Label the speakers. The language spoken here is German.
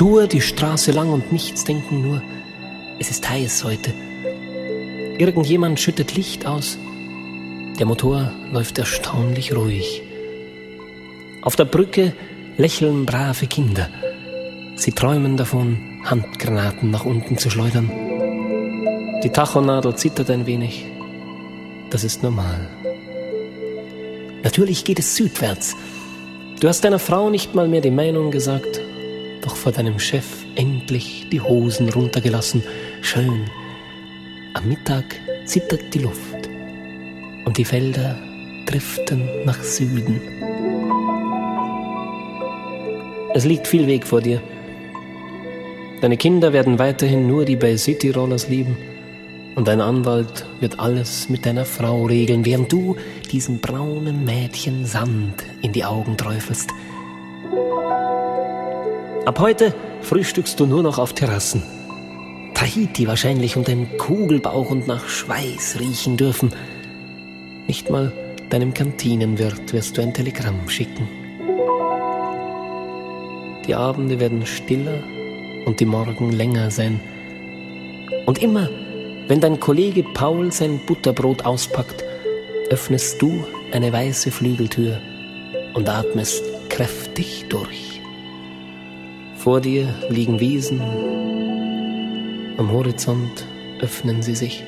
Speaker 1: Stur die Straße lang und nichts denken nur. Es ist heiß heute. Irgendjemand schüttet Licht aus. Der Motor läuft erstaunlich ruhig. Auf der Brücke lächeln brave Kinder. Sie träumen davon, Handgranaten nach unten zu schleudern. Die Tachonadel zittert ein wenig. Das ist normal. Natürlich geht es südwärts. Du hast deiner Frau nicht mal mehr die Meinung gesagt, vor deinem Chef endlich die Hosen runtergelassen. Schön. Am Mittag zittert die Luft und die Felder driften nach Süden. Es liegt viel Weg vor dir. Deine Kinder werden weiterhin nur die Bay City Rollers lieben und dein Anwalt wird alles mit deiner Frau regeln, während du diesem braunen Mädchen Sand in die Augen träufelst. Ab heute frühstückst du nur noch auf Terrassen. Tahiti wahrscheinlich und dein Kugelbauch und nach Schweiß riechen dürfen. Nicht mal deinem Kantinenwirt wirst du ein Telegramm schicken. Die Abende werden stiller und die Morgen länger sein. Und immer, wenn dein Kollege Paul sein Butterbrot auspackt, öffnest du eine weiße Flügeltür und atmest kräftig durch. Vor dir liegen Wiesen, am Horizont öffnen sie sich.